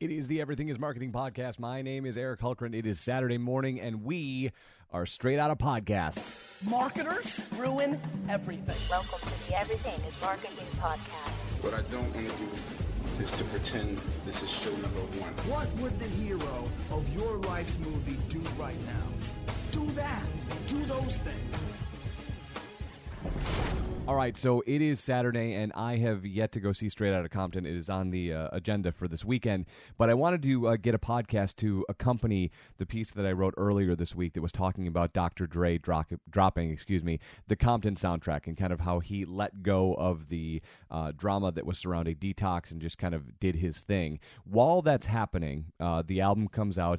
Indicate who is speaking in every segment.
Speaker 1: It is the Everything is Marketing podcast. My name is Eric Hulkran. It is Saturday morning, and we are straight out of podcasts.
Speaker 2: Marketers ruin everything.
Speaker 3: Welcome to the Everything is Marketing podcast.
Speaker 4: What I don't want to do is to pretend this is show number one.
Speaker 5: What would the hero of your life's movie do right now? Do that. Do those things.
Speaker 1: All right, so it is Saturday, and I have yet to go see Straight Outta Compton. It is on the uh, agenda for this weekend, but I wanted to uh, get a podcast to accompany the piece that I wrote earlier this week that was talking about Dr. Dre dro- dropping, excuse me, the Compton soundtrack and kind of how he let go of the uh, drama that was surrounding Detox and just kind of did his thing. While that's happening, uh, the album comes out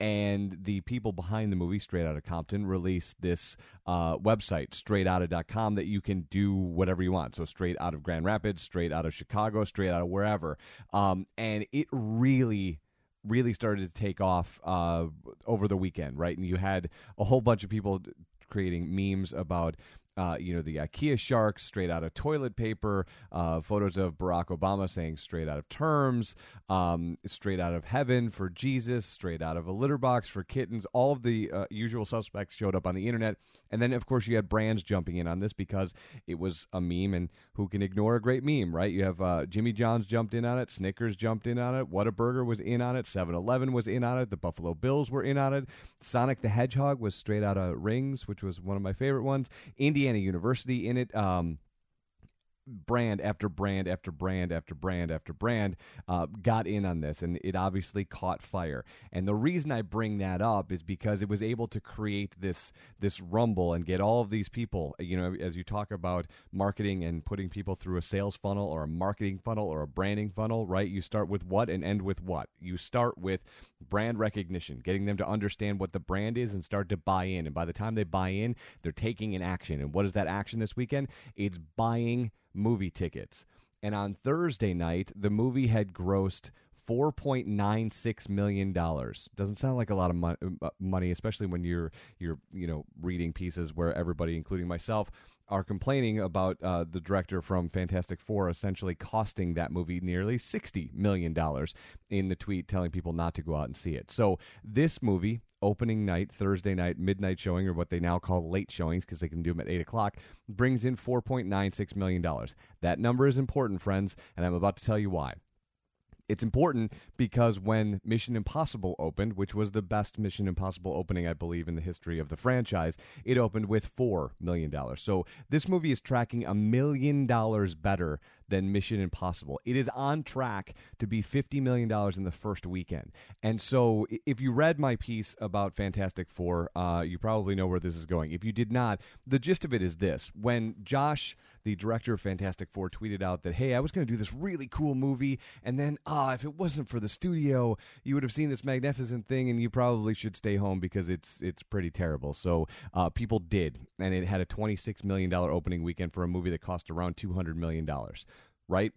Speaker 1: and the people behind the movie straight outta compton released this uh, website straightoutta.com that you can do whatever you want. So straight out of grand rapids straight out of chicago straight out of wherever. Um, and it really really started to take off uh, over the weekend right? And you had a whole bunch of people creating memes about uh, you know, the IKEA sharks straight out of toilet paper, uh, photos of Barack Obama saying straight out of terms, um, straight out of heaven for Jesus, straight out of a litter box for kittens. All of the uh, usual suspects showed up on the internet. And then, of course, you had brands jumping in on this because it was a meme, and who can ignore a great meme, right? You have uh, Jimmy John's jumped in on it, Snickers jumped in on it, Whataburger was in on it, 7 Eleven was in on it, the Buffalo Bills were in on it, Sonic the Hedgehog was straight out of Rings, which was one of my favorite ones. Indiana University in it. Um, brand after brand after brand after brand after brand uh, got in on this and it obviously caught fire. And the reason i bring that up is because it was able to create this this rumble and get all of these people you know as you talk about marketing and putting people through a sales funnel or a marketing funnel or a branding funnel right? You start with what and end with what. You start with brand recognition getting them to understand what the brand is and start to buy in. And by the time they buy in they're taking an action. And what is that action this weekend? It's buying movie tickets. And on Thursday night, the movie had grossed $4.96 million. Doesn't sound like a lot of mo- money, especially when you're you're you know reading pieces where everybody, including myself, are complaining about uh, the director from Fantastic Four essentially costing that movie nearly $60 million in the tweet telling people not to go out and see it. So, this movie, opening night, Thursday night, midnight showing, or what they now call late showings because they can do them at 8 o'clock, brings in $4.96 million. That number is important, friends, and I'm about to tell you why. It's important because when Mission Impossible opened, which was the best Mission Impossible opening, I believe, in the history of the franchise, it opened with $4 million. So this movie is tracking a million dollars better than Mission Impossible. It is on track to be $50 million in the first weekend. And so if you read my piece about Fantastic Four, uh, you probably know where this is going. If you did not, the gist of it is this. When Josh, the director of Fantastic Four, tweeted out that, hey, I was going to do this really cool movie, and then, uh, if it wasn't for the studio, you would have seen this magnificent thing, and you probably should stay home because it's it's pretty terrible. So uh, people did, and it had a twenty six million dollar opening weekend for a movie that cost around two hundred million dollars. Right?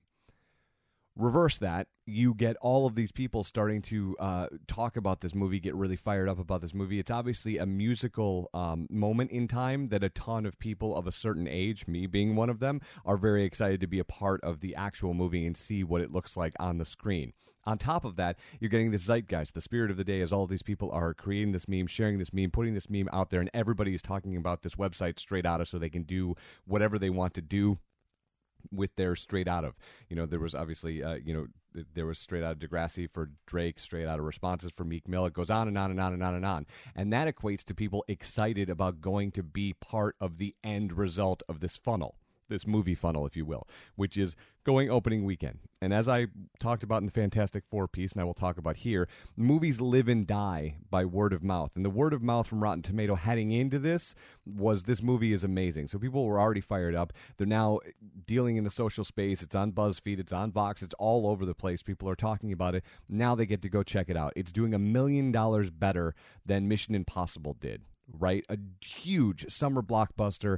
Speaker 1: Reverse that, you get all of these people starting to uh, talk about this movie, get really fired up about this movie. It's obviously a musical um, moment in time that a ton of people of a certain age, me being one of them, are very excited to be a part of the actual movie and see what it looks like on the screen. On top of that, you're getting the zeitgeist, the spirit of the day, as all these people are creating this meme, sharing this meme, putting this meme out there, and everybody is talking about this website straight out of so they can do whatever they want to do with their straight out of. You know, there was obviously, uh, you know, th- there was straight out of Degrassi for Drake, straight out of responses for Meek Mill. It goes on and on and on and on and on. And that equates to people excited about going to be part of the end result of this funnel. This movie funnel, if you will, which is going opening weekend. And as I talked about in the Fantastic Four piece, and I will talk about here, movies live and die by word of mouth. And the word of mouth from Rotten Tomato heading into this was this movie is amazing. So people were already fired up. They're now dealing in the social space. It's on BuzzFeed, it's on Vox, it's all over the place. People are talking about it. Now they get to go check it out. It's doing a million dollars better than Mission Impossible did right? A huge summer blockbuster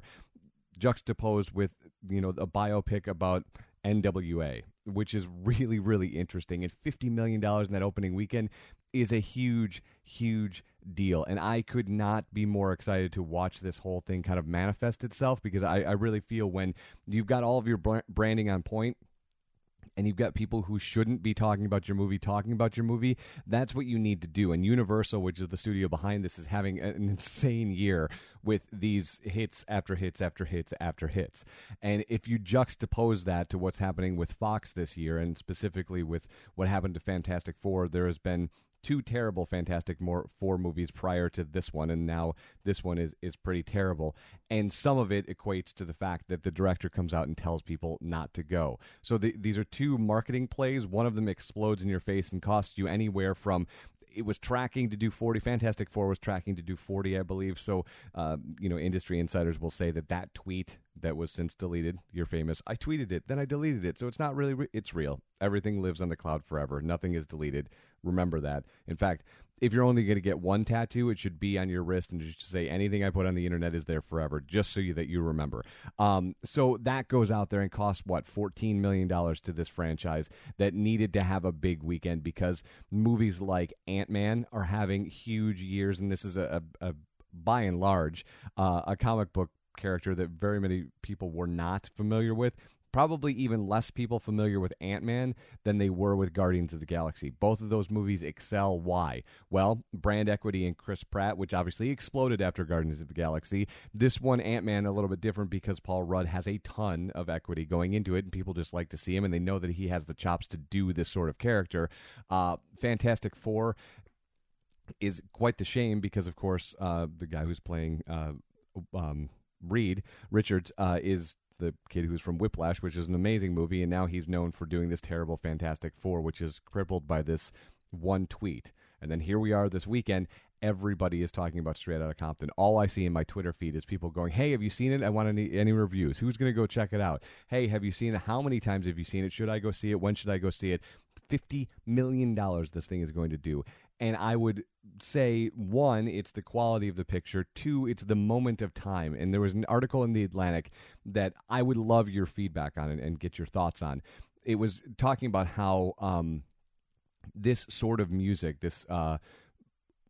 Speaker 1: juxtaposed with you know a biopic about NWA, which is really really interesting. And fifty million dollars in that opening weekend is a huge huge deal. And I could not be more excited to watch this whole thing kind of manifest itself because I, I really feel when you've got all of your branding on point and you've got people who shouldn't be talking about your movie talking about your movie, that's what you need to do. And Universal, which is the studio behind this, is having an insane year with these hits after hits after hits after hits. And if you juxtapose that to what's happening with Fox this year, and specifically with what happened to Fantastic Four, there has been two terrible Fantastic Four movies prior to this one, and now this one is is pretty terrible. And some of it equates to the fact that the director comes out and tells people not to go. So the, these are two marketing plays. One of them explodes in your face and costs you anywhere from it was tracking to do 40 fantastic four was tracking to do 40 i believe so uh, you know industry insiders will say that that tweet that was since deleted you're famous. I tweeted it then i deleted it so it's not really re- it's real. Everything lives on the cloud forever. Nothing is deleted. Remember that. In fact if you're only going to get one tattoo, it should be on your wrist and just say anything I put on the internet is there forever, just so you, that you remember. Um, so that goes out there and costs what fourteen million dollars to this franchise that needed to have a big weekend because movies like Ant Man are having huge years, and this is a, a, a by and large uh, a comic book character that very many people were not familiar with probably even less people familiar with Ant Man than they were with Guardians of the Galaxy. Both of those movies excel. Why? Well, brand equity and Chris Pratt, which obviously exploded after Guardians of the Galaxy. This one, Ant Man, a little bit different because Paul Rudd has a ton of equity going into it, and people just like to see him, and they know that he has the chops to do this sort of character. Uh, Fantastic Four is quite the shame because, of course, uh, the guy who's playing. Uh, um, Reed Richards uh, is the kid who's from Whiplash, which is an amazing movie, and now he's known for doing this terrible Fantastic Four, which is crippled by this one tweet. And then here we are this weekend. Everybody is talking about Straight Outta Compton. All I see in my Twitter feed is people going, "Hey, have you seen it? I want any any reviews. Who's going to go check it out? Hey, have you seen it? How many times have you seen it? Should I go see it? When should I go see it? Fifty million dollars this thing is going to do, and I would say one, it's the quality of the picture. Two, it's the moment of time. And there was an article in the Atlantic that I would love your feedback on and, get your thoughts on. It was talking about how um, this sort of music, this uh,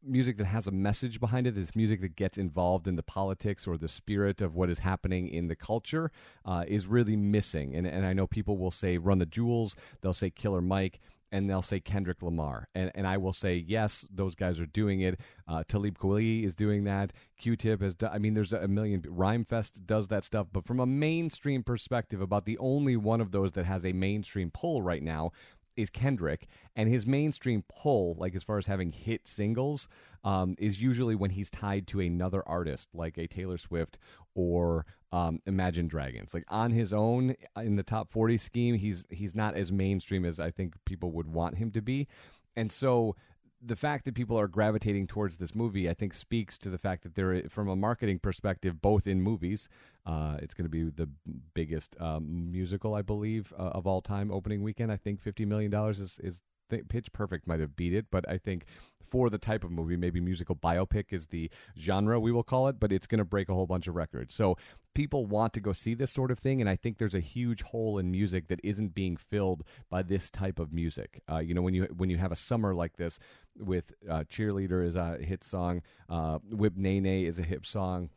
Speaker 1: music that has a message behind it, this music that gets involved in the politics or the spirit of what is happening in the culture, uh, is really missing. And, and I know people will say Run the Jewels, they'll say Killer Mike and they'll say Kendrick Lamar. And, and I will say, yes, those guys are doing it. Uh, Talib Kweli is doing that. Q Tip has done, I mean, there's a million. Rhymefest does that stuff. But from a mainstream perspective, about the only one of those that has a mainstream pull right now is Kendrick, and his mainstream pull, like as far as having hit singles, um, is usually when he's tied to another artist, like a Taylor Swift or um, Imagine Dragons. Like on his own in the top forty scheme, he's he's not as mainstream as I think people would want him to be, and so the fact that people are gravitating towards this movie, I think, speaks to the fact that there, from a marketing perspective, both in movies, uh, it's going to be the biggest um, musical, I believe, uh, of all time opening weekend. I think fifty million dollars is is th- Pitch Perfect might have beat it, but I think for the type of movie, maybe musical biopic is the genre we will call it, but it's going to break a whole bunch of records. So people want to go see this sort of thing, and I think there's a huge hole in music that isn't being filled by this type of music. Uh, you know, when you when you have a summer like this with uh, "Cheerleader" is a hit song, uh, "Whip Nae" is a hit song.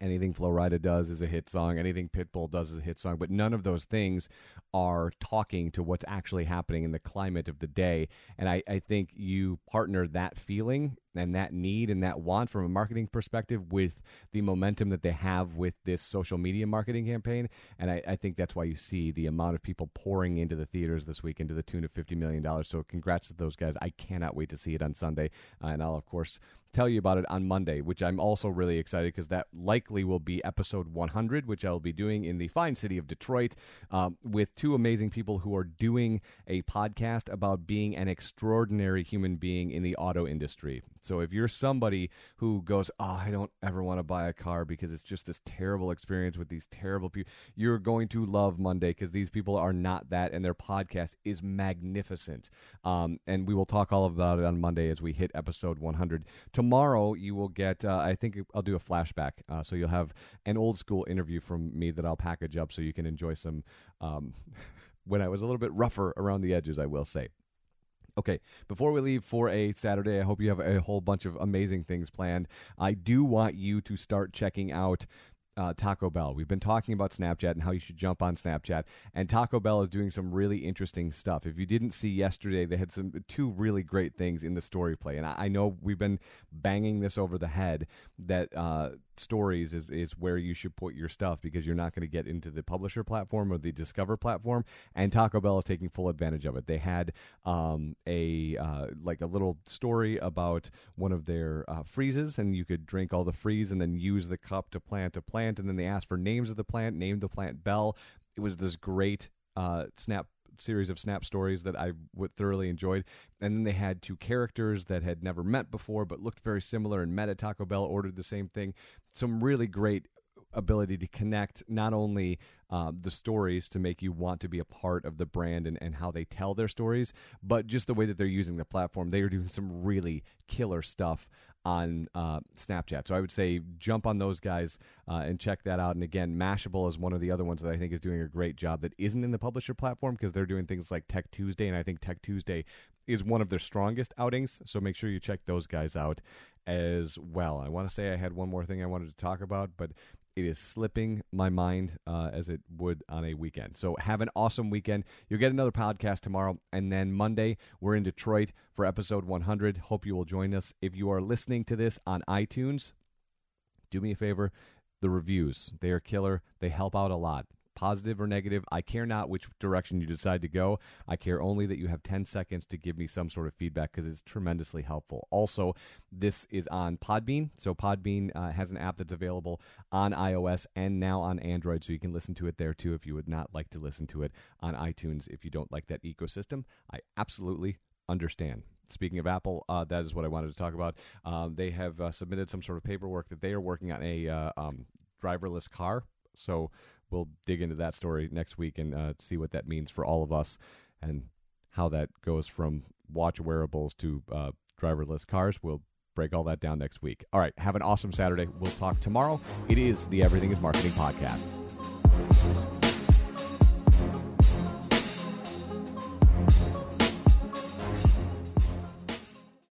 Speaker 1: Anything Flo Rida does is a hit song. Anything Pitbull does is a hit song. But none of those things are talking to what's actually happening in the climate of the day. And I, I think you partner that feeling and that need and that want from a marketing perspective with the momentum that they have with this social media marketing campaign. And I, I think that's why you see the amount of people pouring into the theaters this week into the tune of $50 million. So congrats to those guys. I cannot wait to see it on Sunday. Uh, and I'll, of course, tell you about it on Monday, which I'm also really excited because that likely will be episode 100, which I'll be doing in the fine city of Detroit um, with two amazing people who are doing a podcast about being an extraordinary human being in the auto industry. So if you're somebody who goes, "Oh, I don't ever want to buy a car because it's just this terrible experience with these terrible people," you're going to love Monday because these people are not that, and their podcast is magnificent. Um, and we will talk all about it on Monday as we hit episode 100. Tomorrow you will get, uh, I think I'll do a flashback, uh, so you'll have an old school interview from me that I'll package up so you can enjoy some. Um, when I was a little bit rougher around the edges, I will say. Okay, before we leave for a Saturday, I hope you have a whole bunch of amazing things planned. I do want you to start checking out uh, Taco Bell. We've been talking about Snapchat and how you should jump on Snapchat, and Taco Bell is doing some really interesting stuff. If you didn't see yesterday, they had some two really great things in the story play, and I, I know we've been banging this over the head that uh, stories is is where you should put your stuff because you're not going to get into the publisher platform or the Discover platform, and Taco Bell is taking full advantage of it. They had um, a uh, like a little story about one of their uh, freezes, and you could drink all the freeze and then use the cup to plant a plant plant, and then they asked for names of the plant, named the plant Bell. It was this great uh, snap series of snap stories that I would thoroughly enjoyed. And then they had two characters that had never met before but looked very similar and met at Taco Bell, ordered the same thing. Some really great ability to connect not only uh, the stories to make you want to be a part of the brand and, and how they tell their stories, but just the way that they're using the platform. They are doing some really killer stuff on uh, Snapchat. So I would say jump on those guys uh, and check that out. And again, Mashable is one of the other ones that I think is doing a great job that isn't in the publisher platform because they're doing things like Tech Tuesday, and I think Tech Tuesday is one of their strongest outings. So make sure you check those guys out as well. I want to say I had one more thing I wanted to talk about, but it is slipping my mind uh, as it would on a weekend. So have an awesome weekend. You'll get another podcast tomorrow, and then Monday we're in Detroit for episode 100. Hope you will join us. If you are listening to this on iTunes, do me a favor. The reviews they are killer. They help out a lot positive or negative. I care not which direction you decide to go. I care only that you have 10 seconds to give me some sort of feedback because it's tremendously helpful. Also, this is on Podbean. So, Podbean uh, has an app that's available on iOS and now on Android. So, you can listen to it there too if you would not like to listen to it on iTunes if you don't like that ecosystem. I absolutely understand. Speaking of Apple, uh, that is what I wanted to talk about. Um, they have uh, submitted some sort of paperwork that they are working on a uh, um, driverless car. So we'll dig into that story next week and uh, see what that means for all of us and how that goes from watch wearables to uh, driverless cars. We'll break all that down next week. All right, have an awesome Saturday. We'll talk tomorrow. It is the Everything is Marketing podcast.